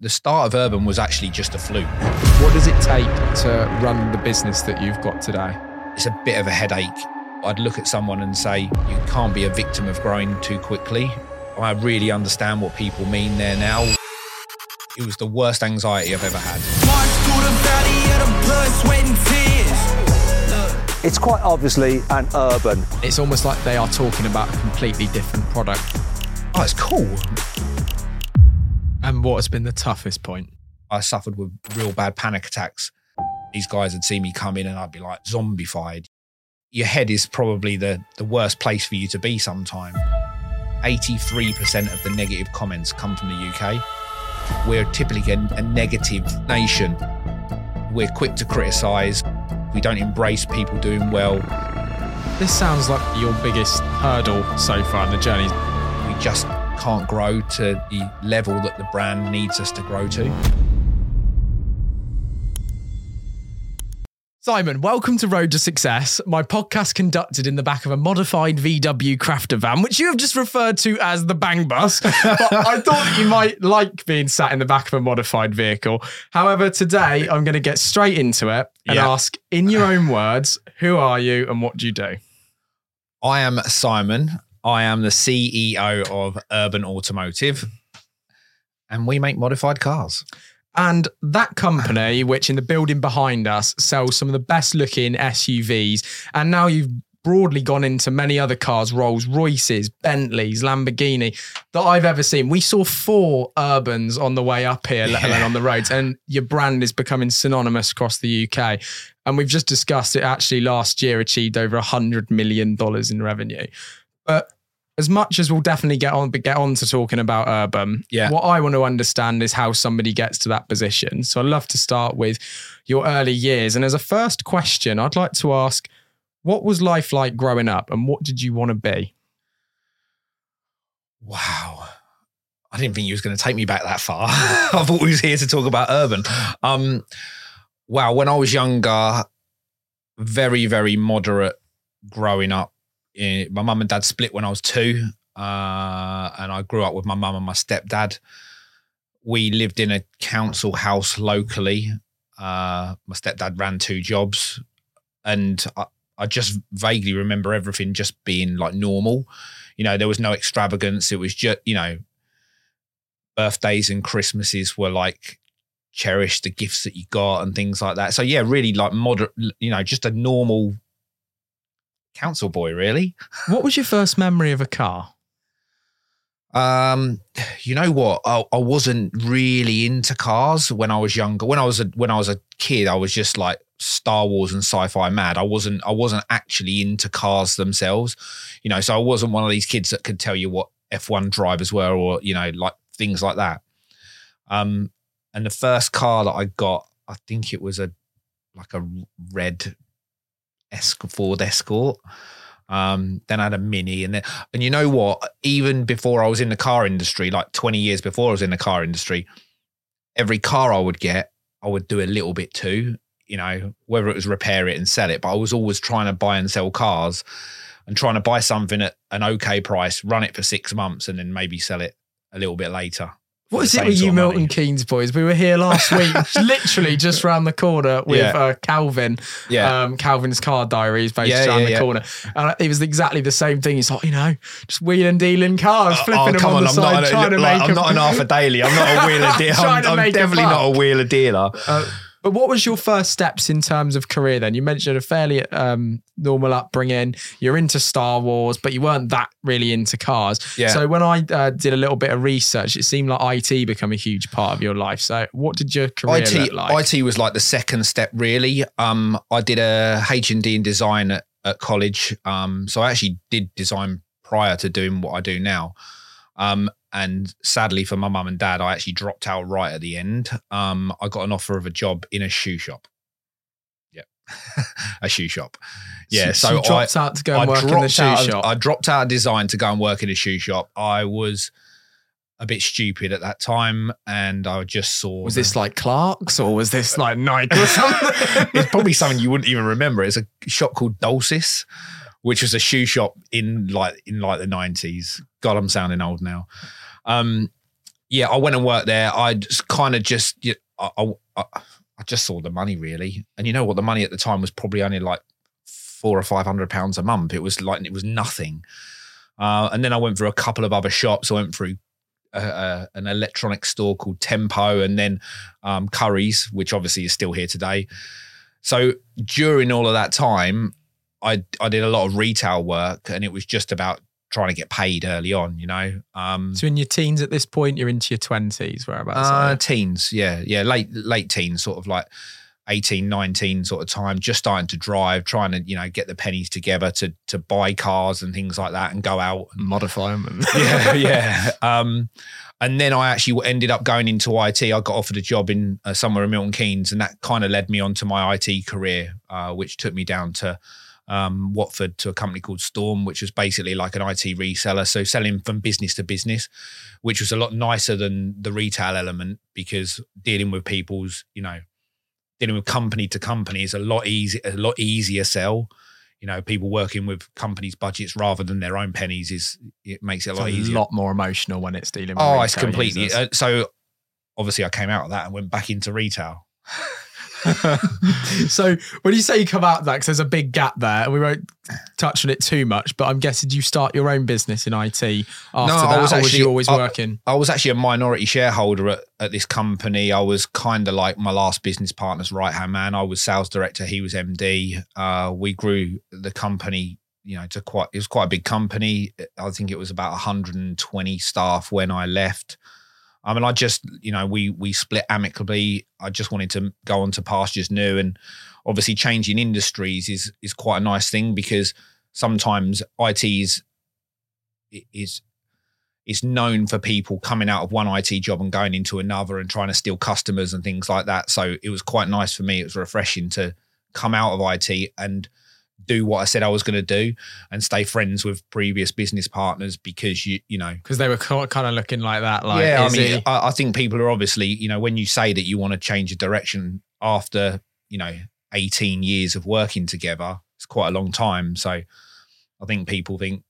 The start of Urban was actually just a fluke. What does it take to run the business that you've got today? It's a bit of a headache. I'd look at someone and say, You can't be a victim of growing too quickly. I really understand what people mean there now. It was the worst anxiety I've ever had. It's quite obviously an urban. It's almost like they are talking about a completely different product. Oh, it's cool. And what has been the toughest point? I suffered with real bad panic attacks. These guys would see me come in and I'd be like zombified. Your head is probably the, the worst place for you to be sometime. 83% of the negative comments come from the UK. We're typically a, a negative nation. We're quick to criticise. We don't embrace people doing well. This sounds like your biggest hurdle so far in the journey. We just can't grow to the level that the brand needs us to grow to. Simon, welcome to Road to Success, my podcast conducted in the back of a modified VW crafter van, which you have just referred to as the Bang Bus. but I thought that you might like being sat in the back of a modified vehicle. However, today I'm going to get straight into it and Yeah. ask, in your own words, who are you and what do you do? I am Simon. I am the CEO of Urban Automotive, and we make modified cars. And that company, which in the building behind us sells some of the best looking SUVs, and now you've broadly gone into many other cars, Rolls Royces, Bentleys, Lamborghini, that I've ever seen. We saw four Urbans on the way up here, let alone on the roads, and your brand is becoming synonymous across the UK. And we've just discussed it actually last year achieved over $100 million in revenue. But as much as we'll definitely get on but get on to talking about urban, Yeah. what I want to understand is how somebody gets to that position. So I'd love to start with your early years. And as a first question, I'd like to ask, what was life like growing up and what did you want to be? Wow. I didn't think you was going to take me back that far. I thought we was here to talk about urban. Um, wow. When I was younger, very, very moderate growing up. My mum and dad split when I was two. Uh, and I grew up with my mum and my stepdad. We lived in a council house locally. Uh, my stepdad ran two jobs. And I, I just vaguely remember everything just being like normal. You know, there was no extravagance. It was just, you know, birthdays and Christmases were like cherish the gifts that you got and things like that. So yeah, really like moderate, you know, just a normal council boy, really. What was your first memory of a car? Um, you know what? I, I wasn't really into cars when I was younger. When I was a when I was a kid, I was just like Star Wars and sci-fi mad. I wasn't I wasn't actually into cars themselves. You know, so I wasn't one of these kids that could tell you what F1 drivers were or, you know, like things like that. Um, and the first car that I got, I think it was a like a red Esc- Ford Escort. Um, then I had a mini, and then and you know what? Even before I was in the car industry, like 20 years before I was in the car industry, every car I would get, I would do a little bit too. You know, whether it was repair it and sell it, but I was always trying to buy and sell cars, and trying to buy something at an okay price, run it for six months, and then maybe sell it a little bit later. What is it with you, of money. Milton Keynes boys? We were here last week, literally just round the corner with Yeah. uh, Calvin. Yeah. Um, Calvin's car diaries based Yeah, around yeah, the corner. And it was exactly the same thing. He's like, you know, just wheeling and dealing cars, flipping them on the I'm side, not, trying to like, make I'm not an half a daily. I'm not a wheeler dealer. I'm, I'm definitely not a wheeler dealer. Uh, but what was your first steps in terms of career then? You mentioned a fairly um, normal upbringing. You're into Star Wars, but you weren't that really into cars. Yeah. So when I uh, did a little bit of research, it seemed like IT become a huge part of your life. So what did your career IT, look like? IT was like the second step, really. Um, I did a HND in design at, at college. Um, so I actually did design prior to doing what I do now. Um, and sadly for my mum and dad, I actually dropped out right at the end. Um, I got an offer of a job in a shoe shop. Yeah, a shoe shop. Yeah, so, you dropped I, out to go and I work in the shoe of- shop. I dropped out of design to go and work in a shoe shop. I was a bit stupid at that time, and I just saw. was this like Clark's or was this like Nike or something? it's probably something you wouldn't even remember. It's a shop called Dolcis, which was a shoe shop in like in like the nineties. God, I'm sounding old now. Um, yeah, I went and worked there. I just kind of just I, I I just saw the money really, and you know what? The money at the time was probably only like four or five hundred pounds a month. It was like it was nothing. Uh, and then I went through a couple of other shops. I went through a, a, an electronic store called Tempo, and then um, Curry's, which obviously is still here today. So during all of that time, I I did a lot of retail work, and it was just about trying to get paid early on. You know, um, so in your teens at this point, you're into your twenties, whereabouts? uh, are you? teens, yeah, yeah, late late teens, sort of like 18, 19 sort of time, just starting to drive, trying to you know get the pennies together to to buy cars and things like that, and go out and modify them. And yeah, yeah. Um, and then I actually ended up going into IT. I got offered a job in uh, somewhere in Milton Keynes, and that kind of led me on to my IT career, uh, which took me down to um, Watford to a company called Storm, which was basically like an IT reseller. So selling from business to business, which was a lot nicer than the retail element because dealing with people's, you know, dealing with company to company is a lot easy, a lot easier sell. You know, people working with companies' budgets rather than their own pennies is it makes it a It's lot a easier. lot more emotional when it's dealing with Oh, it's completely. Uh, so obviously, I came out of that and went back into retail. so when you say you come out of that, because there's a big gap there, and we won't touch on it too much, but I'm guessing you start your own business in IT after I that, was or was actually- you always I- working? I was actually a minority shareholder at, at this company. I was kind of like my last business partner's right hand man. I was sales director. He was MD. Uh, we grew the company, you know, to quite, it was quite a big company. I think it was about 120 staff when I left. I mean, I just, you know, we we split amicably. I just wanted to go on to pastures new, and obviously changing industries is is quite a nice thing because sometimes IT is is is known for people coming out of one IT job and going into another and trying to steal customers and things like that. So it was quite nice for me. It was refreshing to come out of IT and do what I said I was going to do and stay friends with previous business partners because you you know Because they were kind of looking like that. Like, yeah, I mean, I, I think people are obviously, you know, when you say that you want to change a direction after, you know, 18 years of working together, it's quite a long time. So I think people think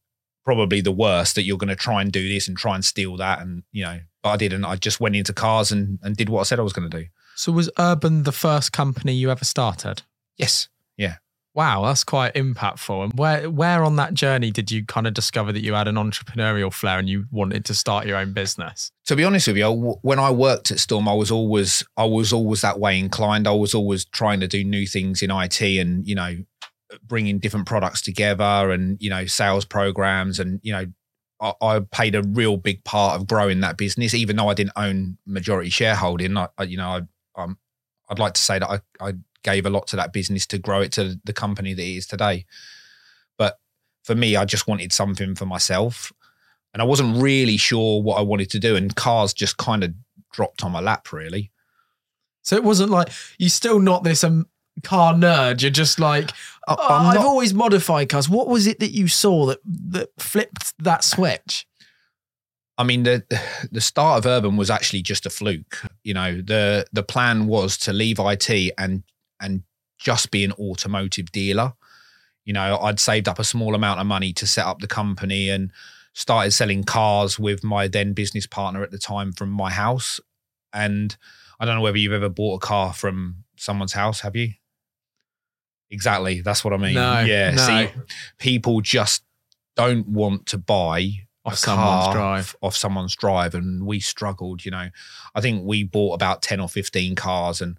probably the worst that you're going to try and do this and try and steal that. And, you know, but I didn't. I just went into cars and, and did what I said I was going to do. so was Urban the first company you ever started? Yes. Wow, that's quite impactful. And where where on that journey did you kind of discover that you had an entrepreneurial flair and you wanted to start your own business? to be honest with you, when I worked at Storm, I was always I was always that way inclined. I was always trying to do new things in IT and you know bringing different products together and you know sales programs and you know I, I played a real big part of growing that business, even though I didn't own majority shareholding. I, I- you know, I, um, I'd like to say that I, I gave a lot to that business to grow it to the company that it is today. But for me, I just wanted something for myself and I wasn't really sure what I wanted to do. And cars just kind of dropped on my lap, really. So it wasn't like you're still not this um, car nerd. You're just like, "Oh, I've not- always modified cars. What was it that you saw that that flipped that switch? I mean, the the start of Urban was actually just a fluke. You know, the the plan was to leave IT and and just be an automotive dealer. You know, I'd saved up a small amount of money to set up the company and started selling cars with my then business partner at the time from my house. And I don't know whether you've ever bought a car from someone's house, have you? Exactly. That's what I mean. No, yeah. no. See, people just don't want to buy Off a someone's car drive. off someone's drive and we struggled you know i think we bought about 10 or 15 cars and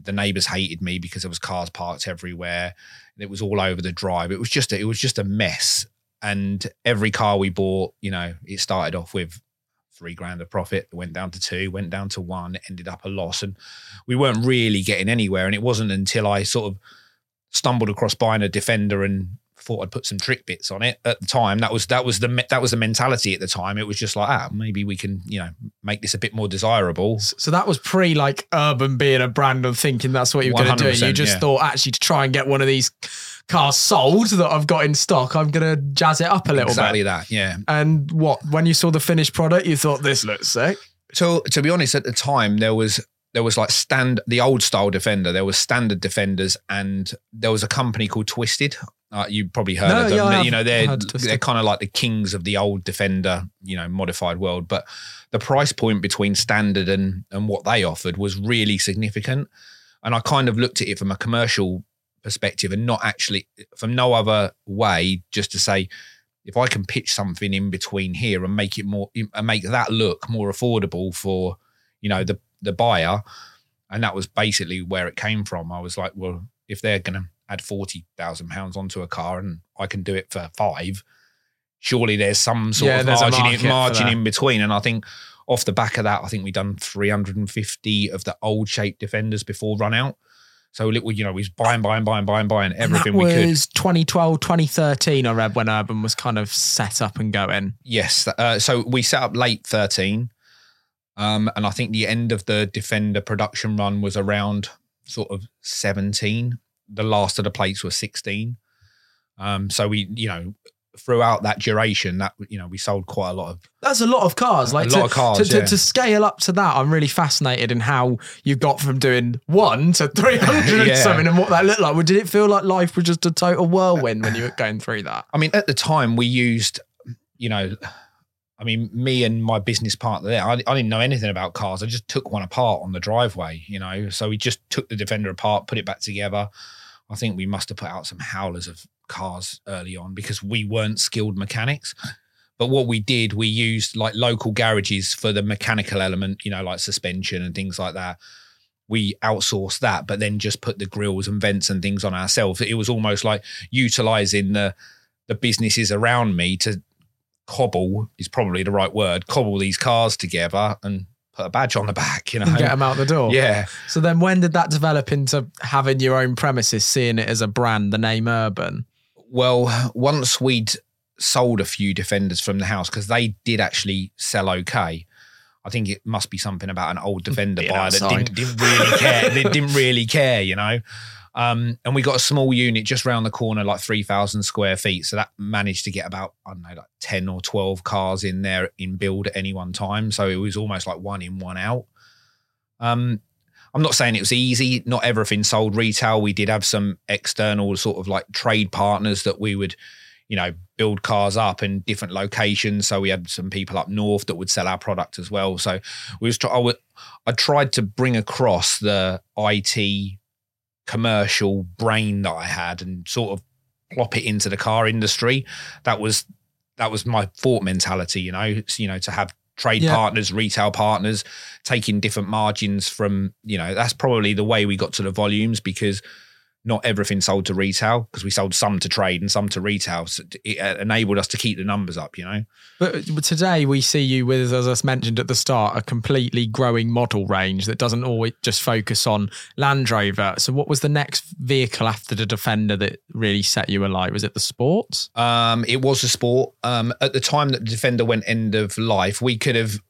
the neighbors hated me because there was cars parked everywhere. It was all over the drive. It was just a, it was just a mess. And every car we bought you know it started off with three grand of profit went down to two went down to one ended up a loss. And we weren't really getting anywhere. And it wasn't until i sort of stumbled across buying a defender and thought I'd put some trick bits on it at the time. That was that was the that was the mentality at the time. It was just like, ah, maybe we can you know make this a bit more desirable. So that was pre like urban being a brand and thinking that's what you were going to do. You just yeah. thought actually to try and get one of these cars sold that I've got in stock, I'm going to jazz it up a little Exactly bit. that, yeah. And what when you saw the finished product, you thought this looks sick. So to be honest, at the time there was there was like stand the old style defender. There was standard defenders, and there was a company called Twisted. Uh, you probably heard No, of them. yeah, I They- have you know, they're heard of Twisted. they're kind of like the kings of the old defender, you know, modified world. But the price point between standard and and what they offered was really significant. And I kind of looked at it from a commercial perspective and not actually from no other way, just to say, if I can pitch something in between here and make it more and make that look more affordable for, you know, the the buyer, and that was basically where it came from. I was like, well, if they're going to add forty thousand pounds onto a car and I can do it for five, surely there's some sort Yeah, of margin in, margin in between. And I think off the back of that, I think we done three hundred and fifty of the old shape defenders before run out. So little, you know, we was buying, buying, buying, buying, buying everything and we that could. was 2012, 2013, I read when Urban was kind of set up and going. Yes. Uh, so we set up late 13. Um, and I think the end of the Defender production run was around sort of 17. The last of the plates were 16. Um, so we, you know, throughout that duration, that, you know, we sold quite a lot of That's a lot of cars. Like A to, lot of cars, to, to, yeah. to scale up to that, I'm really fascinated in how you got from doing one to 300 and something and what that looked like. Well, Did it feel like life was just a total whirlwind when you were going through that? I mean, at the time we used, you know, I mean, me and my business partner there, I, I didn't know anything about cars. I just took one apart on the driveway, you know. So we just took the Defender apart, put it back together. I think we must have put out some howlers of cars early on because we weren't skilled mechanics. But what we did, we used like local garages for the mechanical element, you know, like suspension and things like that. We outsourced that, but then just put the grills and vents and things on ourselves. It was almost like utilizing the the businesses around me to cobble is probably the right word cobble these cars together and put a badge on the back you know? And get them out the door. yeah. So then when did that develop into having your own premises, seeing it as a brand, the name Urban? well once we'd sold a few defenders from the house because they did actually sell okay i think it must be something about an old defender Being buyer that didn't, didn't really care they didn't really care you know um, and we got a small unit just round the corner like 3000 square feet so that managed to get about i don't know like 10 or 12 cars in there in build at any one time so it was almost like one in one out um, I'm not saying it was easy. Not everything sold retail. We did have some external sort of like trade partners that we would, you know, build cars up in different locations. So we had some people up north that would sell our product as well. So we was try- I, would, I tried to bring across the IT commercial brain that I had and sort of plop it into the car industry. That was that was my thought mentality. You know, you know, to have trade Yeah. partners, retail partners, taking different margins from, you know, that's probably the way we got to the volumes because not everything sold to retail because we sold some to trade and some to retail. So it uh, enabled us to keep the numbers up, you know? But but today we see you with, as I mentioned at the start, a completely growing model range that doesn't always just focus on Land Rover. So what was the next vehicle after the Defender that really set you alight? Was it the Sport? Um, it was the sport. Um, at the time that the Defender went end of life, we could have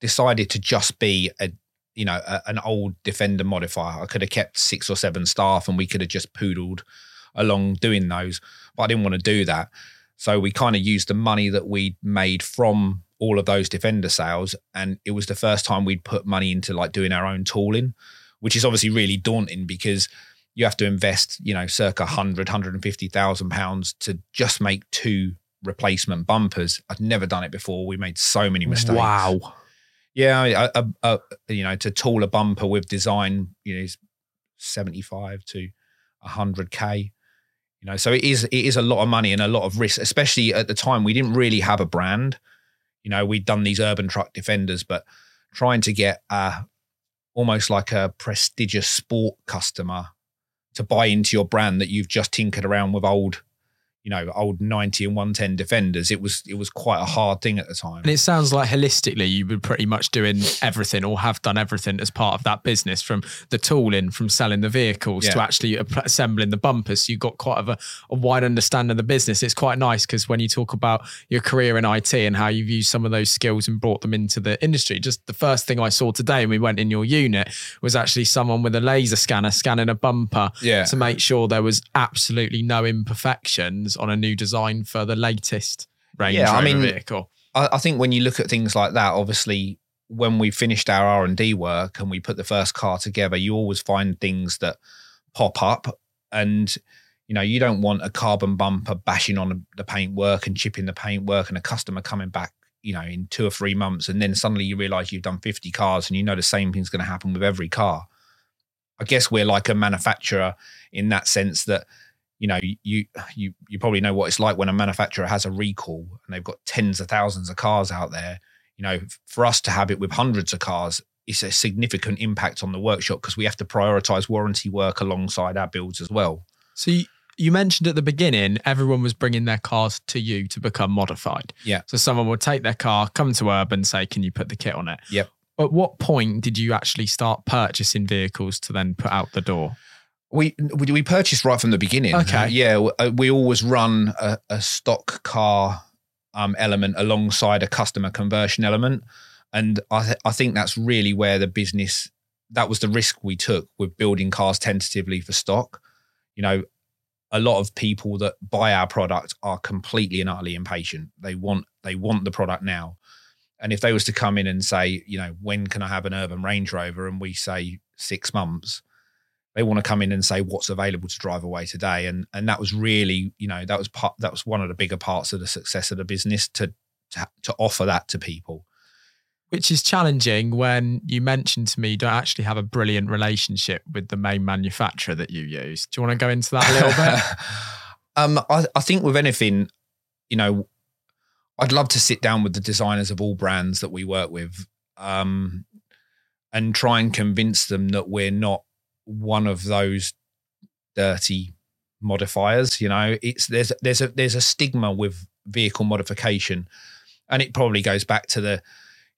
decided to just be a you know, a, an old Defender modifier. I could have kept six or seven staff and we could have just poodled along doing those. But I didn't want to do that. So we kind of used the money that we made from all of those Defender sales. And it was the first time we'd put money into like doing our own tooling, which is obviously really daunting because you have to invest, you know, circa 100, 150,000 pounds to just make two replacement bumpers. I'd never done it before. We made so many mistakes. Wow. Yeah, a, a, a, you know, to tool a bumper with design, you know, is 75 to 100k. You know, so it is it is a lot of money and a lot of risk, especially at the time we didn't really have a brand. You know, we'd done these urban truck defenders, but trying to get uh, almost like a prestigious sport customer to buy into your brand that you've just tinkered around with old you know old 90 and 110 defenders it was it was quite a hard thing at the time And it sounds like holistically you were pretty much doing everything or have done everything as part of that business from the tooling, from selling the vehicles to actually assembling the bumpers. So you've got quite of a, a wide understanding of the business. It's quite nice because when you talk about your career in IT and how you've used some of those skills and brought them into the industry, just the first thing I saw today when we went in your unit was actually someone with a laser scanner scanning a bumper Yeah. to make sure there was absolutely no imperfections on a new design for the latest Range Yeah, I mean, vehicle. I, I think when you look at things like that, obviously, when we finished our R and D work and we put the first car together, you always find things that pop up, and you know you don't want a carbon bumper bashing on the paintwork and chipping the paintwork, and a customer coming back, you know, in two or three months, and then suddenly you realise you've done fifty cars, and you know the same thing's going to happen with every car. I guess we're like a manufacturer in that sense that you know you you you probably know what it's like when a manufacturer has a recall and they've got tens of thousands of cars out there you know for us to have it with hundreds of cars it's a significant impact on the workshop because we have to prioritize warranty work alongside our builds as well So you, you mentioned at the beginning, everyone was bringing their cars to you to become modified. Yeah. So someone would take their car, come to Urban, say, "Can you put the kit on it?" Yep. At what point did you actually start purchasing vehicles to then put out the door? We we, we purchased right from the beginning. Okay. yeah w- uh, we always run a, a stock car um, element alongside a customer conversion element. And I, th- I think that's really where the business that was the risk we took with building cars tentatively for stock. You know a lot of people that buy our product are completely and utterly impatient. They want they want the product now. And if they was to come in and say you know when can i have an urban range rover? and we say six months they want to come in and say what's available to drive away today and and that was really you know that was part that was one of the bigger parts of the success of the business to to, to offer that to people Which is challenging when you mentioned to me you don't actually have a brilliant relationship with the main manufacturer that you use. Do you want to go into that a little bit? um I, I think with anything you know i'd love to sit down with the designers of all brands that we work with um and try and convince them that we're not one of those dirty modifiers you know it's there's there's a there's a stigma with vehicle modification and it probably goes back to the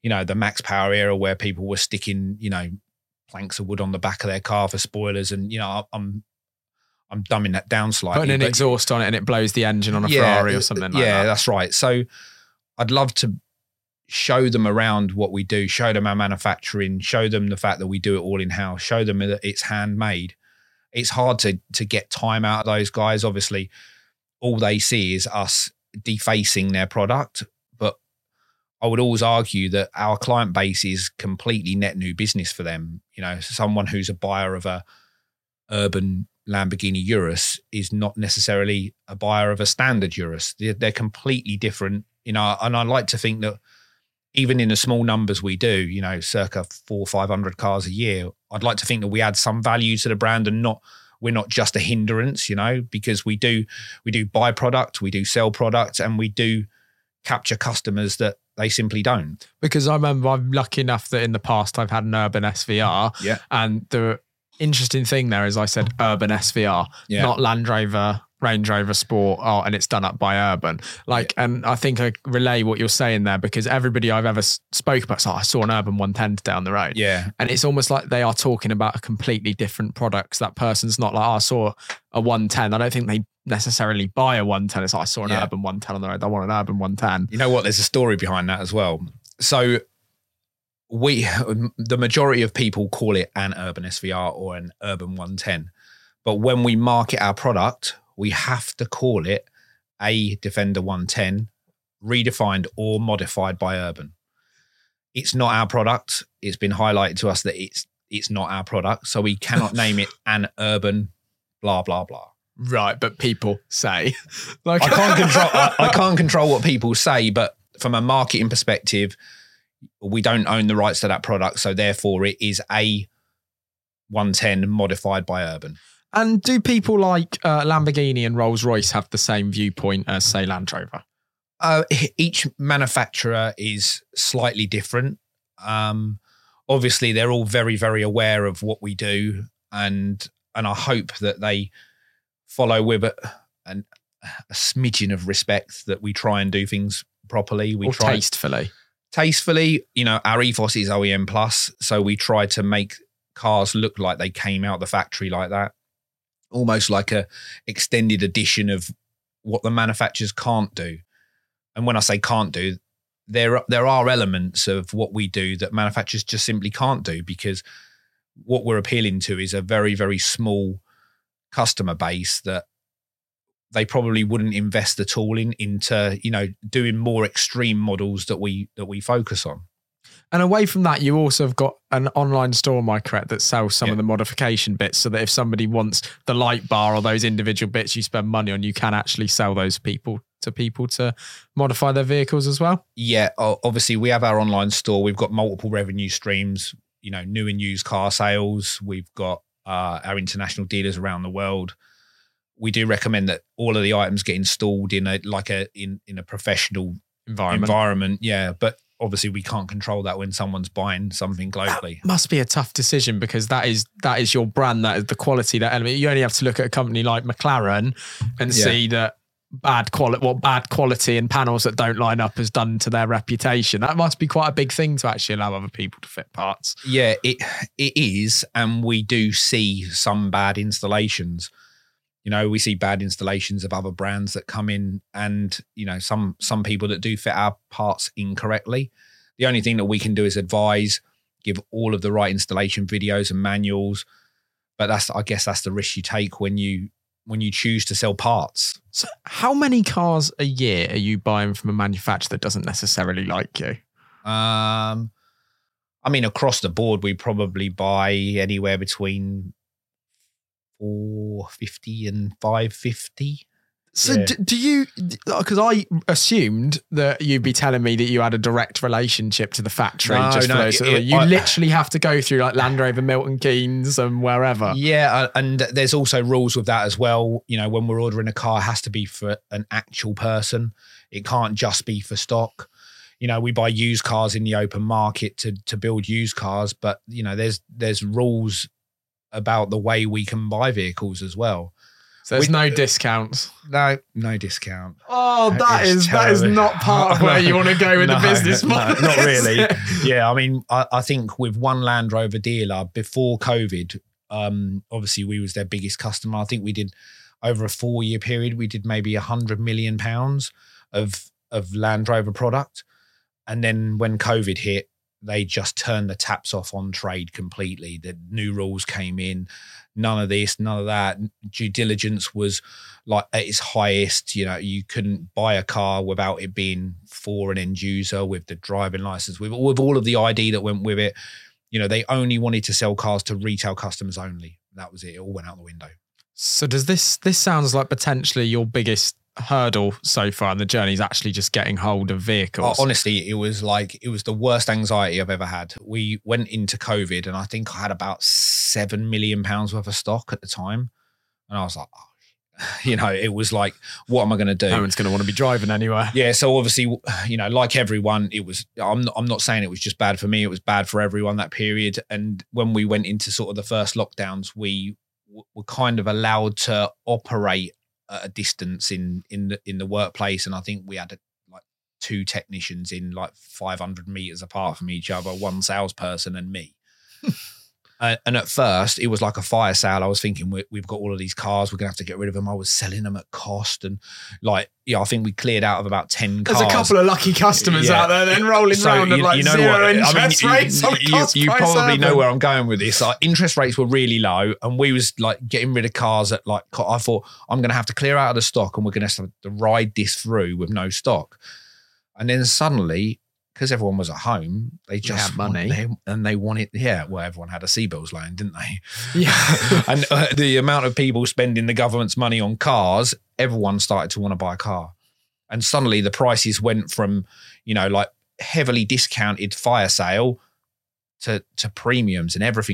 you know the max power era where people were sticking you know planks of wood on the back of their car for spoilers and you know i'm i'm dumbing that down slightly Putting an exhaust on it and it blows the engine on a Ferrari or uh, something uh, like yeah, that. that's right. So I'd love to show them around what we do, show them our manufacturing, show them the fact that we do it all in house, show them that it's handmade. It's hard to to get time out of those guys. Obviously, all they see is us defacing their product. But I would always argue that our client base is completely net new business for them. You know, someone who's a buyer of a urban Lamborghini Urus is not necessarily a buyer of a standard Urus. They're, they're completely different, you know. And I like to think that even in the small numbers we do, you know, circa four or five hundred cars a year, I'd like to think that we add some value to the brand and not we're not just a hindrance, you know, because we do we do buy product, we do sell product, and we do capture customers that they simply don't. because I remember I'm lucky enough that in the past I've had an urban SVR. Yeah. And the interesting thing there is I said urban SVR, Yeah. not Land Rover, Range Rover Sport, oh, and it's done up by urban. Like, and I think I relay what you're saying there because everybody I've ever spoke about, like, I saw an urban 110 down the road. Yeah. And it's almost like they are talking about a completely different products. That person's not like, oh, I saw a 110. I don't think they necessarily buy a 110. It's like, I saw an Yeah. urban 110 on the road. I want an urban 110. You know what? There's a story behind that as well. So we the majority of people call it an urban SVR or an urban 110. But when we market our product, we have to call it a Defender 110, redefined or modified by Urban. It's not our product. It's been highlighted to us that it's it's not our product, so we cannot name it an Urban blah blah blah. Right, but people say like I can't control. I, I can't control what people say, but from a marketing perspective, we don't own the rights to that product, so therefore it is a 110 modified by Urban. And do people like uh, Lamborghini and Rolls Royce have the same viewpoint as, say, Land Rover? Uh, each manufacturer is slightly different. Um, obviously, they're all very, very aware of what we do, and and I hope that they follow with a, an, a smidgen of respect that we try and do things properly. We or try tastefully. tastefully. You know, our ethos is OEM plus, so we try to make cars look like they came out the factory like that, almost like a extended edition of what the manufacturers can't do. And when I say can't do, there there are elements of what we do that manufacturers just simply can't do because what we're appealing to is a very very small customer base that they probably wouldn't invest at all in into you know doing more extreme models that we that we focus on. And away from that, you also have got an online store, am I correct, that sells some Yeah. of the modification bits so that if somebody wants the light bar or those individual bits you spend money on, you can actually sell those people to people to modify their vehicles as well. yeah, obviously we have our online store. We've got multiple revenue streams. You know, new and used car sales. We've got uh, our international dealers around the world. We do recommend that all of the items get installed in a like a in in a professional Environment. environment. Yeah, but obviously we can't control that when someone's buying something globally. must be a tough decision because that is that is your brand, that is the quality, that element. You only have to look at a company like McLaren and Yeah. see that bad quality, what bad quality and panels that don't line up has done to their reputation. That must be quite a big thing to actually allow other people to fit parts. Yeah, it it is, and we do see some bad installations. You know, we see bad installations of other brands that come in, and you know, some some people that do fit our parts incorrectly. The only thing that we can do is advise, give all of the right installation videos and manuals. But that's, I guess, that's the risk you take when you when you choose to sell parts. So, how many cars a year are you buying from a manufacturer that doesn't necessarily like you? Um, I mean, across the board, we probably buy anywhere between four fifty and five fifty. So, Yeah. d- do you? Because I assumed that you'd be telling me that you had a direct relationship to the factory. No, just no, those, it- you I- literally have to go through like Land Rover, Milton Keynes, and wherever. Yeah, uh, and there's also rules with that as well. You know, when we're ordering a car, it has to be for an actual person. It can't just be for stock. You know, we buy used cars in the open market to to build used cars, but you know, there's there's rules about the way we can buy vehicles as well. So there's We- no discounts. No, no discount. Oh, that It's is that is not part of where you want to go with the No, business no, model. not really. yeah, I mean, I, I think with one Land Rover dealer before COVID, um, obviously we was their biggest customer. I think we did over a four year period, we did maybe a hundred million pounds of of Land Rover product, and then when COVID hit, they just turned the taps off on trade completely. The new rules came in. None of this, none of that. Due diligence was like at its highest. You know, you couldn't buy a car without it being for an end user with the driving license, with with all of the ID that went with it. You know, they only wanted to sell cars to retail customers only. That was it. It all went out the window. So does this this sounds like potentially your biggest hurdle so far in the journey is actually just getting hold of vehicles? Honestly, it was like it was the worst anxiety I've ever had. We went into COVID, and I think I had about seven million pounds worth of stock at the time, and I was like, oh, you know, it was like, what am I going to do? no one's going to want to be driving anywhere. Yeah, so obviously, you know, like everyone, it was. I'm not, I'm not saying it was just bad for me. It was bad for everyone that period. And when we went into sort of the first lockdowns, we w- were kind of allowed to operate at a distance in in the in the workplace. And I think we had like two technicians in like 500 meters apart from each other, one salesperson and me. Uh, and at first, it was like a fire sale. I was thinking, we, we've got all of these cars, we're going to have to get rid of them. I was selling them at cost. And like, yeah, I think we cleared out of about 10 There's a couple of lucky customers Yeah. out there then rolling So around at like you know zero what? I mean, interest you- rates on you, you probably know where I'm going with this. Like, interest rates were really low, and we was like getting rid of cars at like I thought I'm going to have to clear out of the stock, and we're going to have to ride this through with no stock. And then suddenly, because everyone was at home, they just had money. they, and they wanted yeah. Well, everyone had a CBILS loan, didn't they? Yeah. and uh, the amount of people spending the government's money on cars, everyone started to want to buy a car. And suddenly the prices went from, you know, like heavily discounted fire sale to to premiums and everything.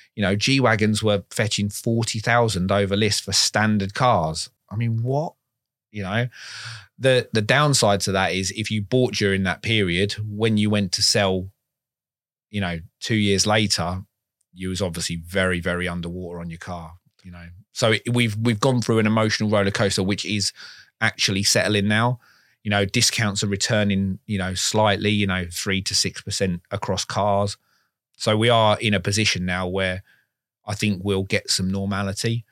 you know G wagons were fetching forty thousand over list for standard cars. I mean, what? You know, the the downside to that is if you bought during that period, when you went to sell, you know, two years later, you was obviously very very underwater on your car. You know, so it, we've we've gone through an emotional roller coaster, which is actually settling now you know discounts are returning you know slightly you know 3 to 6% across cars so we are in a position now where i think we'll get some normality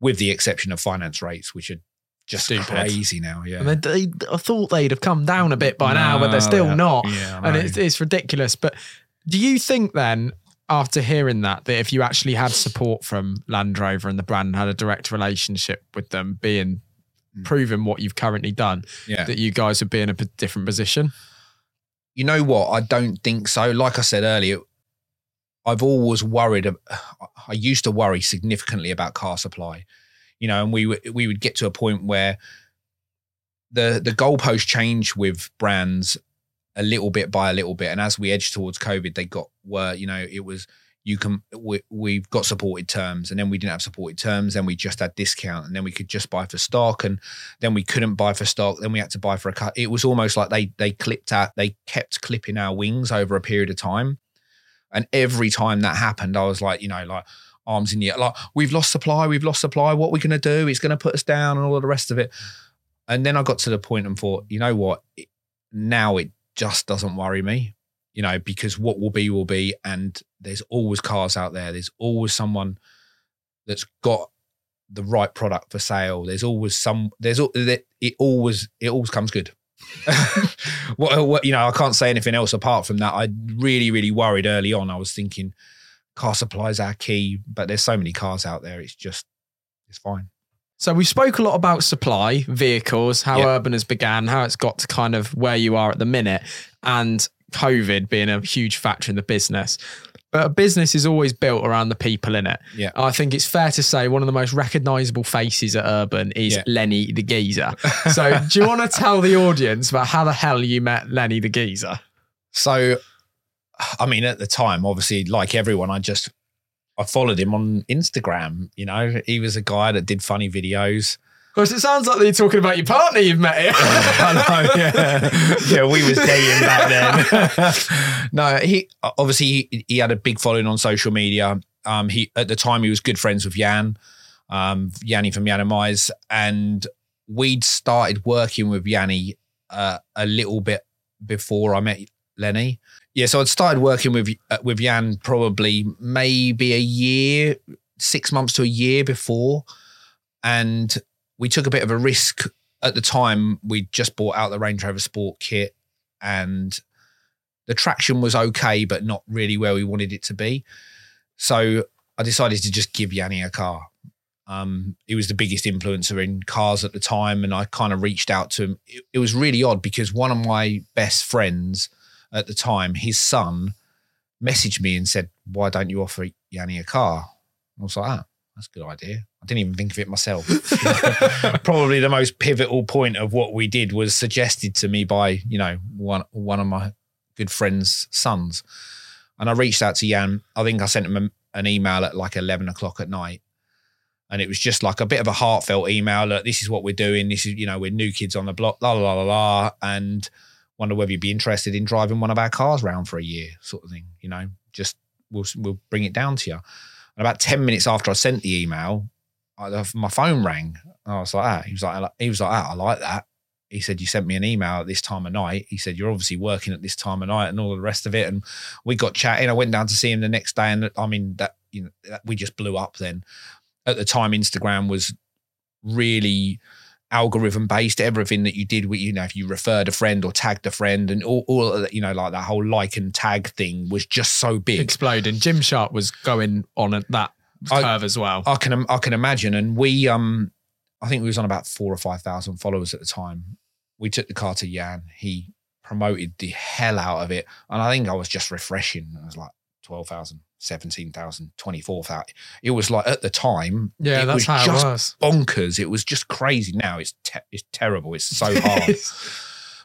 with the exception of finance rates which are just Stupid. crazy now yeah And they, they, I thought they'd have come down a bit by now, but they're still No, not. yeah, and it's, it's ridiculous. But do you think then, after hearing that, that if you actually had support from Land Rover and the brand and had a direct relationship with them, being hmm. proven what you've currently done, yeah that you guys would be in a p- different position? you know what? I don't think so. Like I said earlier, I've always worried. I used to worry significantly about car supply, you know, and we would we would get to a point where the the goalpost change with brands a little bit by a little bit, and as we edged towards COVID, they got were you know it was you can we, we've got supported terms and then we didn't have supported terms. Then we just had discount and then we could just buy for stock and then we couldn't buy for stock. Then we had to buy for a cut it was almost like they they clipped out they kept clipping our wings over a period of time and every time that happened i was like you know like arms in the air like we've lost supply we've lost supply. What are we going to do? It's going to put us down and all of the rest of it. And then i got to the point and thought you know what? Now it just doesn't worry me you know because what will be will be. And there's always cars out there. There's always someone that's got the right product for sale. There's always some there's it always it always comes good what, uh, what you know i can't say anything else apart from that i really really worried early on i was thinking car supply is our key but there's so many cars out there it's just it's fine So we spoke a lot about supply, vehicles, how Yeah. urban has began, how it's got to kind of where you are at the minute, and COVID being a huge factor in the business. But a business is always built around the people in it. Yeah. I think it's fair to say one of the most recognizable faces at Urban is Yeah. Lenny the Geezer. So do you want to tell the audience about how the hell you met Lenny the Geezer? So, I mean, at the time, obviously, like everyone, I just I followed him on Instagram. You know, he was a guy that did funny videos. Of course, it sounds like you're talking about your partner you've met here. I know, yeah, yeah, we was dating back then. no, he obviously he, he had a big following on social media. Um, he at the time he was good friends with Jan, um, Yianni from Yiannimize, and we'd started working with Yianni uh, a little bit before I met Lenny. Yeah, so I'd started working with uh, with Jan probably maybe a year, six months to a year before, and we took a bit of a risk at the time we just bought out the Range Rover Sport kit, and the traction was okay, but not really where we wanted it to be. So I decided to just give Yianni a car. Um, he was the biggest influencer in cars at the time, and I kind of reached out to him. It, it was really odd because one of my best friends at the time, his son, messaged me and said, "Why don't you offer Yianni a car?" I was like, "Ah, that's a good idea." I didn't even think of it myself. Probably the most pivotal point of what we did was suggested to me by you know one one of my good friends' sons, and I reached out to Jan. I think I sent him a, an email at like eleven o'clock at night and it was just like a bit of a heartfelt email. Look, this is what we're doing. This is, you know, we're new kids on the block, la la la la la, and wonder whether you'd be interested in driving one of our cars round for a year, sort of thing. You know, just we'll we'll bring it down to you. And about ten minutes after I sent the email, I, my phone rang. I was like, ah. He was like, he was like, ah, I like that. He said, you sent me an email at this time of night. He said, you're obviously working at this time of night and all the rest of it. And we got chatting. I went down to see him the next day, and I mean that you know that we just blew up then at the time Instagram was really algorithm based everything that you did with you know if you referred a friend or tagged a friend and all, all you know like that whole like and tag thing was just so big. Exploding. Gymshark was going on at that I- curve as well. I can I can imagine. And we um I think we was on about four or five thousand followers at the time. We took the car to Jan he promoted the hell out of it. And I think I was just refreshing. I was like 12,000 17,000 24,000 it was like at the time yeah it that's was how just it was bonkers. It was just crazy. Now it's te- it's terrible. It's so hard.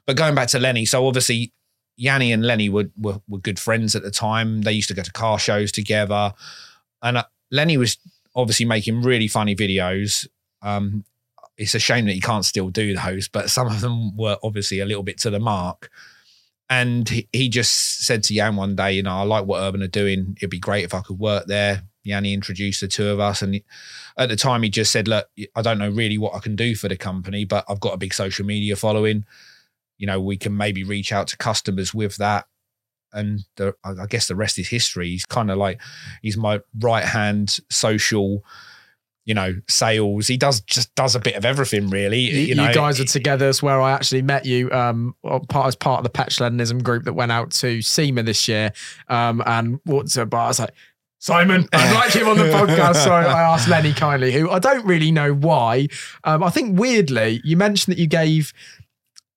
but going back to Lenny, so obviously Yianni and Lenny were, were were good friends at the time. They used to go to car shows together, and uh, Lenny was obviously making really funny videos. Um, it's a shame that he can't still do those, but some of them were obviously a little bit to the mark. And he, just said to Yan one day, you know, I like what Urban are doing. It'd be great if I could work there. Yianni introduced the two of us, and at the time he just said, "Look, I don't know really what I can do for the company, but I've got a big social media following. You know, we can maybe reach out to customers with that." And the, I guess the rest is history. He's kind of like he's my right hand social, you know, sales. He does just does a bit of everything, really. you, You, know, you guys are together. That's where I actually met you. Um, part as part of the Petrolanism group that went out to SEMA this year. Um, and to a bar. I was like, Simon, I'd like him on the podcast. So I asked Lenny kindly, who I don't really know why. Um, I think weirdly, you mentioned that you gave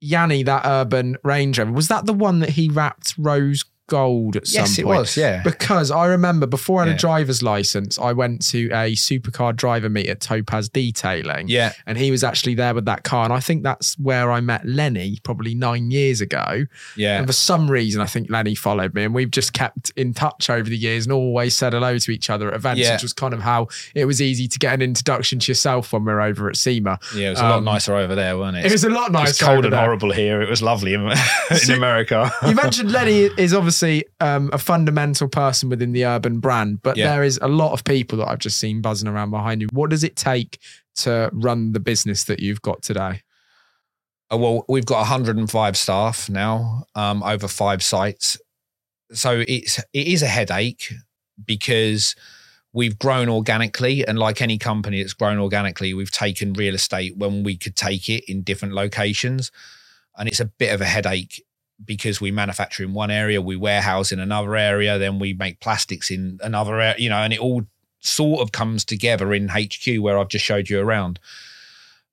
Yianni that urban Range Rover. Was that the one that he wrapped rose gold at some point. Yes, it was, yeah. Because I remember before I had Yeah. a driver's license, I went to a supercar driver meet at Topaz Detailing. Yeah. And he was actually there with that car. And I think that's where I met Lenny probably nine years ago. Yeah. And for some reason, I think Lenny followed me and we've just kept in touch over the years and always said hello to each other at events, Yeah. which was kind of how it was easy to get an introduction to yourself when we are over at SEMA. Yeah, it was a lot Um, nicer over there, wasn't it? It was a lot nicer. It's cold over and there. horrible here. It was lovely in, in So- America. you mentioned Lenny is obviously um, a fundamental person within the urban brand, but Yeah. there is a lot of people that I've just seen buzzing around behind you. What does it take to run the business that you've got today? Uh, well, we've got 105 staff now, um, over five sites. So it's it is a headache because we've grown organically, and like any company that's grown organically, we've taken real estate when we could take it in different locations, and it's a bit of a headache because we manufacture in one area, we warehouse in another area, then we make plastics in another area, you know, and it all sort of comes together in HQ where I've just showed you around.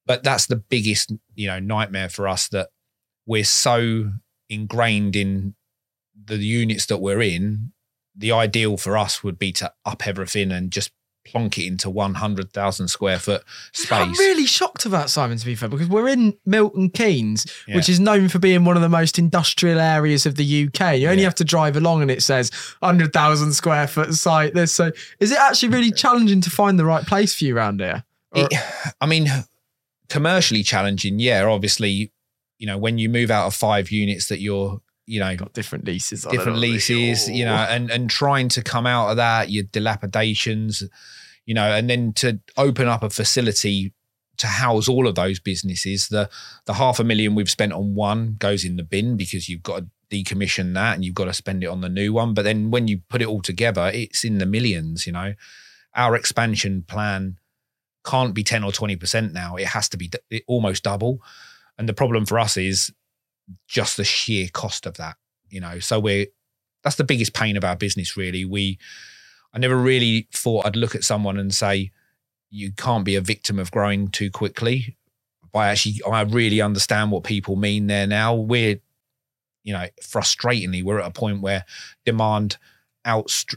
But that's the biggest you know nightmare for us that we're so ingrained in the units that we're in. The ideal for us would be to up everything and just plonk it into 100,000 square foot space. I'm really shocked about Simon, to be fair, because we're in Milton Keynes, Yeah. which is known for being one of the most industrial areas of the UK. You only Yeah. have to drive along and it says 100,000 square foot site. This, so is it actually really challenging to find the right place for you around here? Or- It- I mean, commercially challenging, yeah. Obviously, you know, when you move out of five units that you're, you know, got different leases. different leases, you know, and and trying to come out of that, your dilapidations, you know, and then to open up a facility to house all of those businesses. The the half a million we've spent on one goes in the bin because you've got to decommission that and you've got to spend it on the new one. But then when you put it all together, it's in the millions, you know. Our expansion plan can't be 10 or 20% now. It has to be d- almost double. And the problem for us is just the sheer cost of that, you know. So we're that's the biggest pain of our business, really. We I never really thought I'd look at someone and say, you can't be a victim of growing too quickly. I actually I really understand what people mean there now. We're, you know, frustratingly, we're at a point where demand outstr-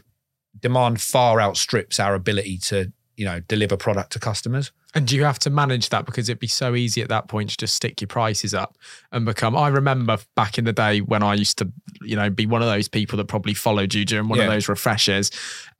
demand far outstrips our ability to, you know, deliver product to customers. And do you have to manage that because it'd be so easy at that point to just stick your prices up and become? I remember back in the day when I used to, you know, be one of those people that probably followed you during one Yeah. of those refreshers,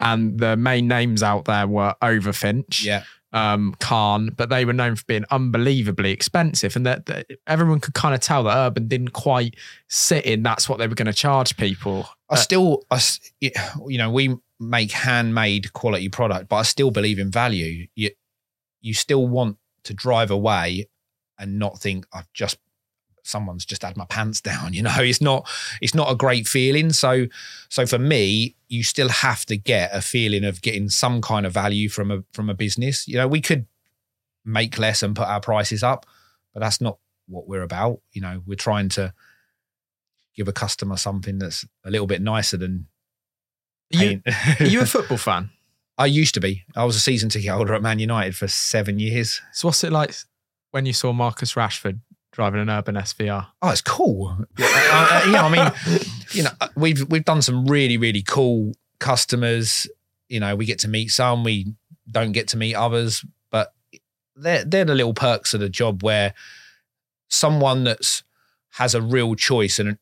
and the main names out there were Overfinch, Yeah. um, Kahn, but they were known for being unbelievably expensive, and that, that everyone could kind of tell that Urban didn't quite sit in. That's what they were going to charge people. I still, I, you know, we make handmade quality product, but I still believe in value. You, you still want to drive away and not think I've just someone's just had my pants down. You know, it's not, it's not a great feeling. So, so for me, you still have to get a feeling of getting some kind of value from a from a business. You know, we could make less and put our prices up, but that's not what we're about. You know, we're trying to give a customer something that's a little bit nicer than you, are you a football fan? I used to be. I was a season ticket holder at Man United for seven years. So what's it like when you saw Marcus Rashford driving an Urban SVR? Oh, it's cool. Uh, you know, I mean, you know, uh, we've we've done some really really cool customers. You know, we get to meet some, we don't get to meet others, but they're they're the little perks of the job where someone that's has a real choice and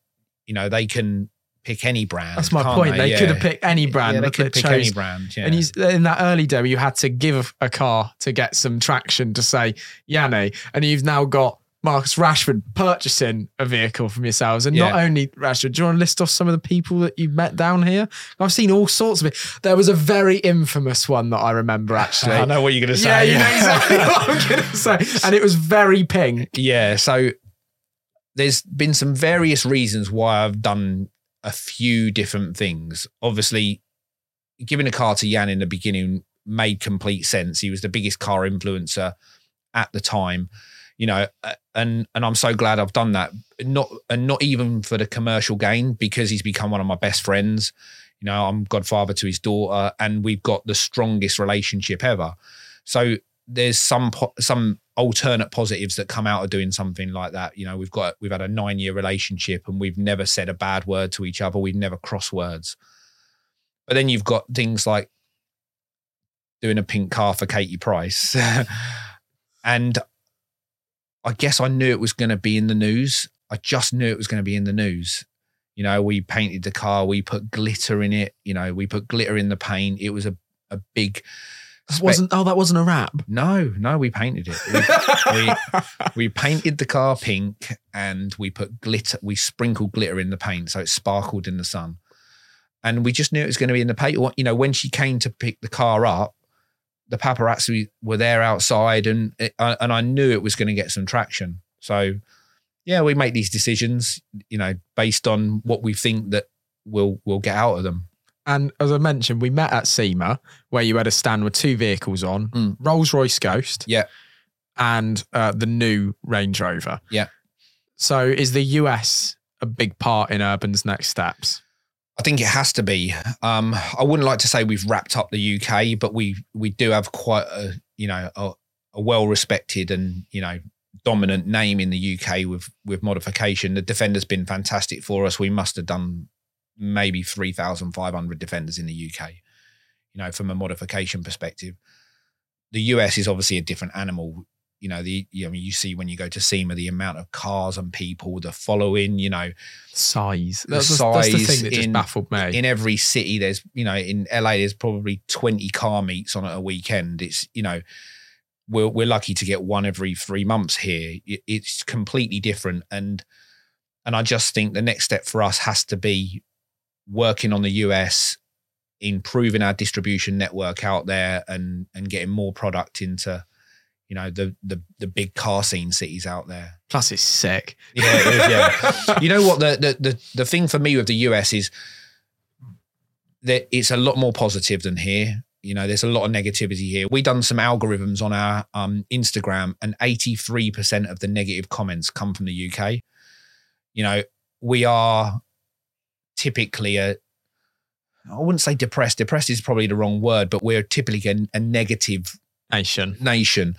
you know they can pick any brand. That's my point. They, Yeah. could have picked any brand. Yeah, they could they pick chose- any brand. Yeah. And you, in that early day, where you had to give a, car to get some traction to say Yianni, and you've now got Marcus Rashford purchasing a vehicle from yourselves. And not only Rashford, do you want to list off some of the people that you've met down here? I've seen all sorts of it. There was a very infamous one that I remember actually. I know what you're going to say. Yeah, you know exactly what I'm going to say. And it was very pink. Yeah. So there's been some various reasons why I've done a few different things. Obviously, giving a car to Jan in the beginning made complete sense. He was the biggest car influencer at the time, you know, and and I'm so glad I've done that. Not and not even for the commercial gain because he's become one of my best friends. You know, I'm godfather to his daughter, and we've got the strongest relationship ever. So there's some some alternate positives that come out of doing something like that. You know, we've got we've had a nine year relationship and we've never said a bad word to each other. We've never crossed words. But then you've got things like doing a pink car for Katie Price, and I guess I knew it was going to be in the news. I just knew it was going to be in the news. You know, we painted the car, we put glitter in it. You know, we put glitter in the paint. It was a a big. That wasn't oh, that wasn't a wrap. no, no, we painted it. We, we, we painted the car pink and we put glitter, we sprinkled glitter in the paint so it sparkled in the sun. And we just knew it was going to be in the paint. You know, when she came to pick the car up, the paparazzi were there outside and it, and I knew it was going to get some traction. So, yeah, we make these decisions, you know, based on what we think that we'll we'll get out of them. And as I mentioned, we met at SEMA where you had a stand with two vehicles on Mm. Rolls Royce Ghost Yeah. and uh, the new Range Rover. Yeah. So is the US a big part in Urban's next steps? I think it has to be. Um, I wouldn't like to say we've wrapped up the UK, but we we do have quite a you know a, a well respected and you know dominant name in the UK with with modification. The defender's been fantastic for us. We must have done maybe three thousand five hundred defenders in the UK. You know, from a modification perspective, the US is obviously a different animal. You know, the you know you see when you go to SEMA the amount of cars and people, the following. You know, Size. The That's, the- that's the size thing that just in- baffled me. in every city there's you know in LA there's probably 20 car meets on a weekend it's you know we're we're lucky to get one every 3 months here It- it's completely different and and I just think the next step for us has to be working on the US improving our distribution network out there and and getting more product into you know the the the big car scene cities out there Plus, it's sick. yeah, it is, yeah. you know what the, the the the thing for me with the US is that it's a lot more positive than here. You know, there's a lot of negativity here. We've done some algorithms on our um, Instagram, and 83% of the negative comments come from the UK. You know, we are typically a I wouldn't say depressed. Depressed is probably the wrong word, but we're typically a, a negative Nation. nation,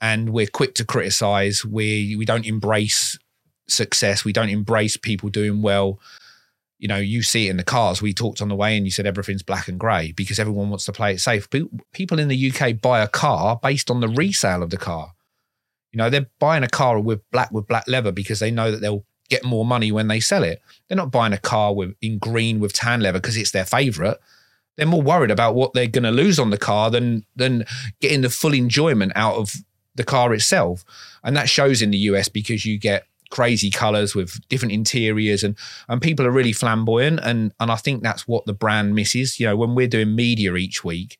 and we're quick to criticize. We we don't embrace success. We don't embrace people doing well. You know, you see it in the cars. We talked on the way, and you said everything's black and grey because everyone wants to play it safe. People in the UK buy a car based on the resale of the car. You know, they're buying a car with black with black leather because they know that they'll get more money when they sell it. They're not buying a car with in green with tan leather because it's their favorite. They're more worried about what they're going to lose on the car than than getting the full enjoyment out of the car itself. And that shows in the US because you get crazy colors with different interiors and and people are really flamboyant and and I think that's what the brand misses. You know, when we're doing media each week,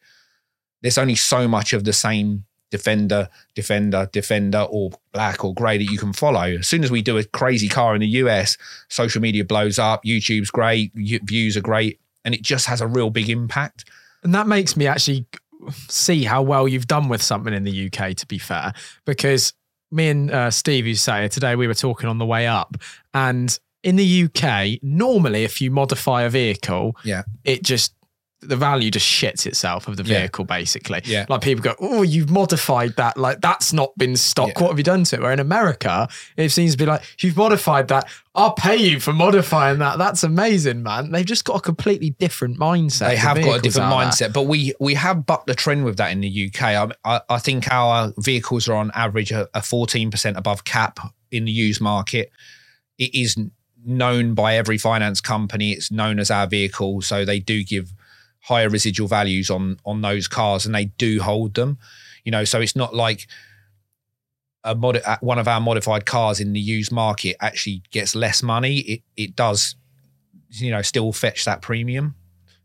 there's only so much of the same defender, defender, defender, or black or grey that you can follow. As soon as we do a crazy car in the US, social media blows up, YouTube's great, views are great, and it just has a real big impact. And that makes me actually see how well you've done with something in the UK, to be fair, because me and uh, Steve, you say today, we were talking on the way up, and in the UK, normally if you modify a vehicle, Yeah. it just the value just shits itself of the Yeah. vehicle, basically. Yeah. Like people go, oh, you've modified that. Like that's not been stock. Yeah. What have you done to it? Where in America, it seems to be like, you've modified that. I'll pay you for modifying that. That's amazing, man. They've just got a completely different mindset. they have got a different mindset, but we we have bucked the trend with that in the UK. I, I, I think our vehicles are on average a, a 14% above cap in the used market. It is known by every finance company. It's known as our vehicle, so they do give higher residual values on on those cars, and they do hold them. You know, so it's not like a mod, uh, one of our modified cars in the used market actually gets less money. It it does, you know, still fetch that premium.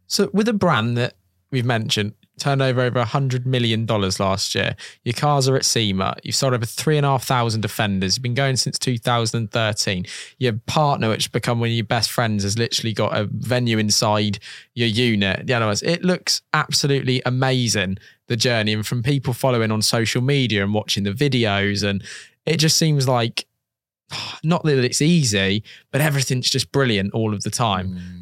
So with a brand that we've mentioned turned over over hundred million dollars last year, your cars are at SEMA. You've sold over three and a half thousand defenders. You've been going since 2013. Your partner, which has become one of your best friends, has literally got a venue inside your unit. The other ones, it looks absolutely amazing. The journey, and from people following on social media and watching the videos, and it just seems like not that it's easy, but everything's just brilliant all of the time. Mm,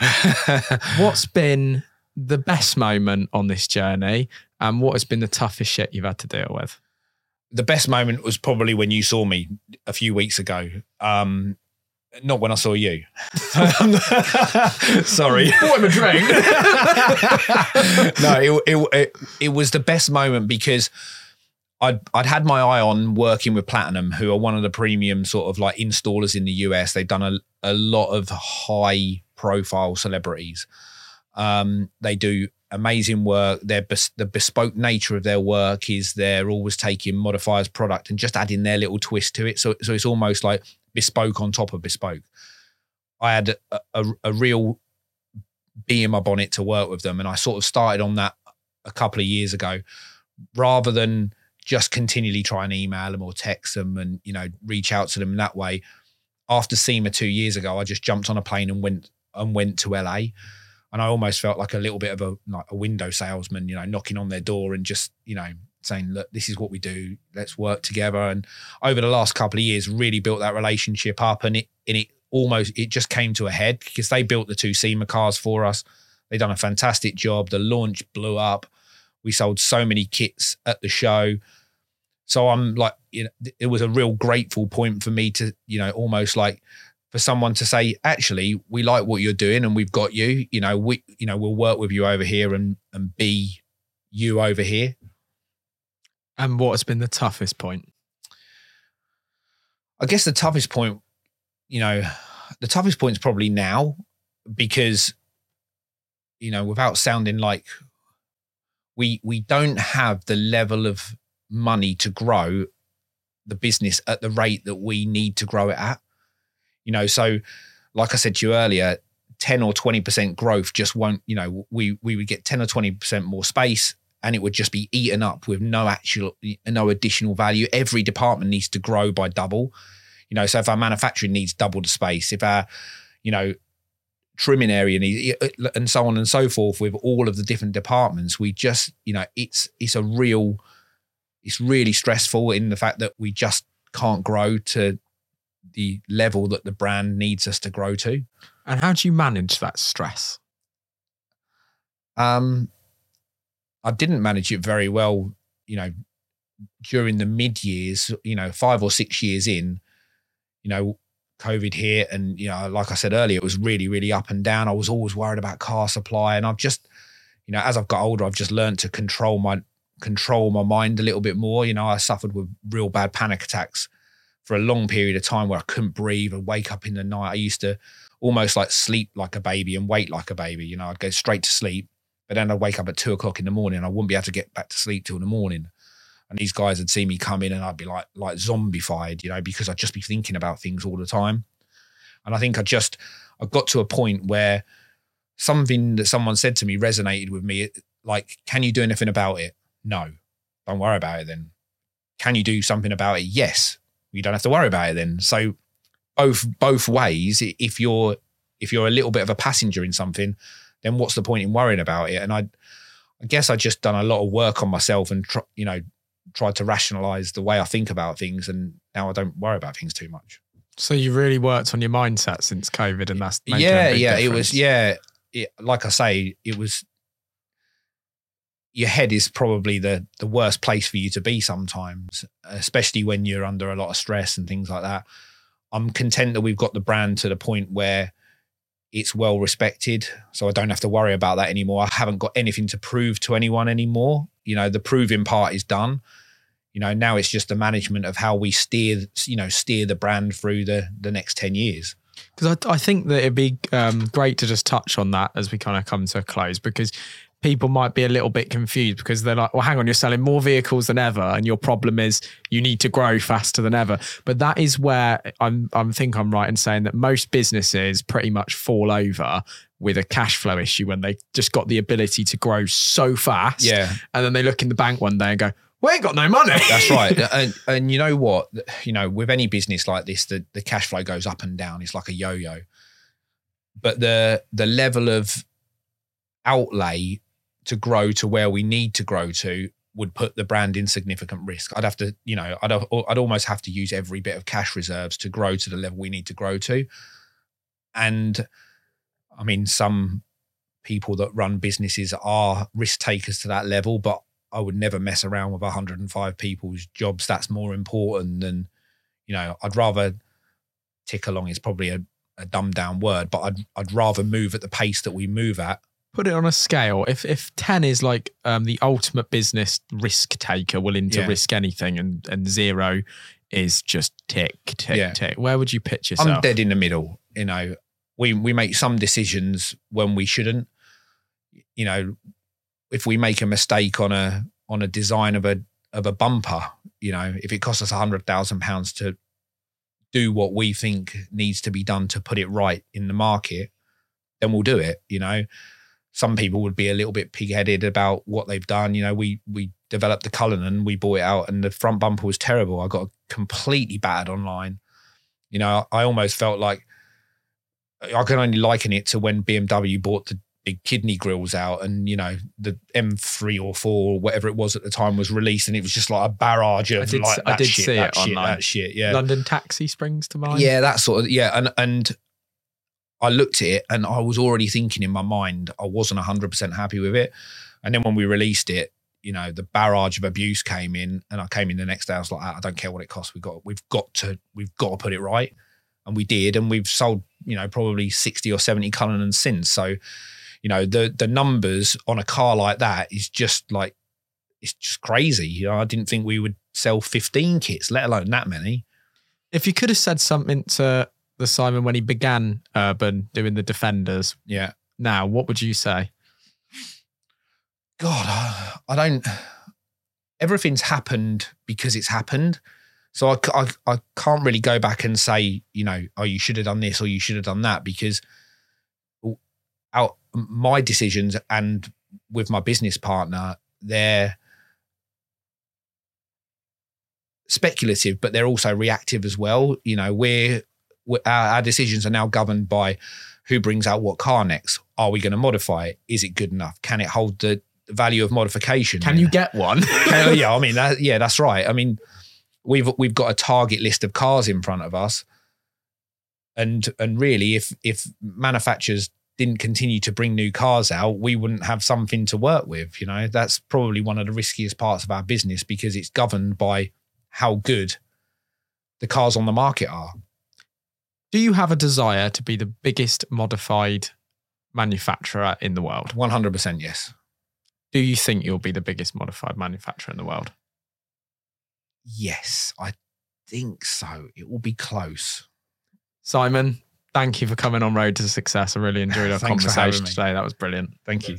What's been the best moment on this journey, and what has been the toughest shit you've had to deal with? the best moment was probably when you saw me a few weeks ago. Um, not when I saw you. Sorry. Bought him a drink. no, it, it it it was the best moment because I'd I'd had my eye on working with Platinum, who are one of the premium sort of like installers in the US. They've done a a lot of high profile celebrities. Um, they do amazing work. Their bes- the bespoke nature of their work is they're always taking modifiers product and just adding their little twist to it. So so it's almost like bespoke on top of bespoke. I had a, a, a real bee in my bonnet to work with them, and I sort of started on that a couple of years ago, rather than just continually try and email them or text them and you know reach out to them that way. After SEMA two years ago, I just jumped on a plane and went and went to LA, and I almost felt like a little bit of a like a window salesman, you know, knocking on their door and just you know saying, look, this is what we do. Let's work together. And over the last couple of years, really built that relationship up, and it and it almost it just came to a head because they built the two SEMA cars for us. They done a fantastic job. The launch blew up. We sold so many kits at the show. So I'm like, you know, it was a real grateful point for me to, you know, almost like for someone to say, actually, we like what you're doing and we've got you. You know, we, you know, we'll work with you over here and and be you over here. and what has been the toughest point? I guess the toughest point, you know, the toughest point is probably now because, you know, without sounding like we we don't have the level of money to grow the business at the rate that we need to grow it at. You know, so like I said to you earlier, 10 or 20% growth just won't, you know, we we would get 10 or 20% more space and it would just be eaten up with no actual no additional value. Every department needs to grow by double. You know, so if our manufacturing needs double the space, if our, you know, trimming area he, and so on and so forth with all of the different departments. We just, you know, it's it's a real, it's really stressful in the fact that we just can't grow to the level that the brand needs us to grow to. And how do you manage that stress? Um, I didn't manage it very well, you know, during the mid years, you know, five or six years in, you know, COVID hit. And, you know, like I said earlier, it was really, really up and down. I was always worried about car supply. And I've just, you know, as I've got older, I've just learned to control my control my mind a little bit more. You know, I suffered with real bad panic attacks for a long period of time where I couldn't breathe and wake up in the night. I used to almost like sleep like a baby and wait like a baby. You know, I'd go straight to sleep, but then I'd wake up at two o'clock in the morning and I wouldn't be able to get back to sleep till the morning. And these guys would see me come in and I'd be like like zombified, you know, because I'd just be thinking about things all the time. And I think I just I got to a point where something that someone said to me resonated with me. Like, can you do anything about it? No. Don't worry about it then. Can you do something about it? Yes. You don't have to worry about it then. So both both ways, if you're if you're a little bit of a passenger in something, then what's the point in worrying about it? And I I guess I just done a lot of work on myself and tr- you know tried to rationalize the way I think about things, and now I don't worry about things too much. So you really worked on your mindset since COVID, and that's yeah, yeah. Difference. It was yeah. It, like I say, it was. Your head is probably the the worst place for you to be sometimes, especially when you're under a lot of stress and things like that. I'm content that we've got the brand to the point where it's well respected. So I don't have to worry about that anymore. I haven't got anything to prove to anyone anymore. You know, the proving part is done. You know, now it's just the management of how we steer, you know, steer the brand through the the next 10 years. Because I, I, think that it'd be um, great to just touch on that as we kind of come to a close because people might be a little bit confused because they're like, well, hang on, you're selling more vehicles than ever, and your problem is you need to grow faster than ever. But that is where I'm, I think I'm right in saying that most businesses pretty much fall over with a cash flow issue when they just got the ability to grow so fast. Yeah. And then they look in the bank one day and go, we ain't got no money. That's right. and, and you know what? You know, with any business like this, the, the cash flow goes up and down. It's like a yo-yo. But the the level of outlay to grow to where we need to grow to would put the brand in significant risk. I'd have to, you know, I'd I'd almost have to use every bit of cash reserves to grow to the level we need to grow to. And I mean, some people that run businesses are risk takers to that level, but I would never mess around with 105 people's jobs. That's more important than, you know, I'd rather tick along is probably a, a dumbed down word, but I'd I'd rather move at the pace that we move at put it on a scale. If if ten is like um, the ultimate business risk taker, willing to yeah. risk anything, and and zero is just tick tick yeah. tick. Where would you pitch yourself? I'm dead in the middle. You know, we we make some decisions when we shouldn't. You know, if we make a mistake on a on a design of a of a bumper, you know, if it costs us a hundred thousand pounds to do what we think needs to be done to put it right in the market, then we'll do it. You know, some people would be a little bit pig-headed about what they've done. You know, we we developed the Cullinan, we bought it out, and the front bumper was terrible. I got completely battered online. You know, I almost felt like I can only liken it to when BMW bought the big kidney grills out, and you know, the M3 or four or whatever it was at the time was released, and it was just like a barrage of I did, like I did shit, see that it shit, online. that shit. Yeah, London Taxi springs to mind. Yeah, that sort of yeah, and and I looked at it and I was already thinking in my mind I wasn't 100% happy with it. And then when we released it, you know, the barrage of abuse came in and I came in the next day. I was like, ah, I don't care what it costs. We've got, we've got to, we've got to put it right. And we did. And we've sold, you know, probably 60 or 70 Cullinans since. So, you know, the, the numbers on a car like that is just like, it's just crazy. You know, I didn't think we would sell 15 kits, let alone that many. If you could have said something to the Simon when he began Urban doing the Defenders. Yeah. Now, what would you say? God, I don't. Everything's happened because it's happened. So I, I, I can't really go back and say, you know, oh, you should have done this or you should have done that because out my decisions and with my business partner, they're speculative, but they're also reactive as well. You know, we're our, our decisions are now governed by who brings out what car next? Are we going to modify it? Is it good enough? Can it hold the value of modification? Can you get one? Can- yeah, I mean, that, yeah, that's right. I mean, we've we've got a target list of cars in front of us, and and really, if if manufacturers didn't continue to bring new cars out, we wouldn't have something to work with. You know, that's probably one of the riskiest parts of our business because it's governed by how good the cars on the market are. Do you have a desire to be the biggest modified manufacturer in the world? One hundred percent, yes. Do you think you'll be the biggest modified manufacturer in the world? Yes, I think so. It will be close. Simon, thank you for coming on Road to Success. I really enjoyed our Thanks for having conversation today. That was brilliant. Thank you.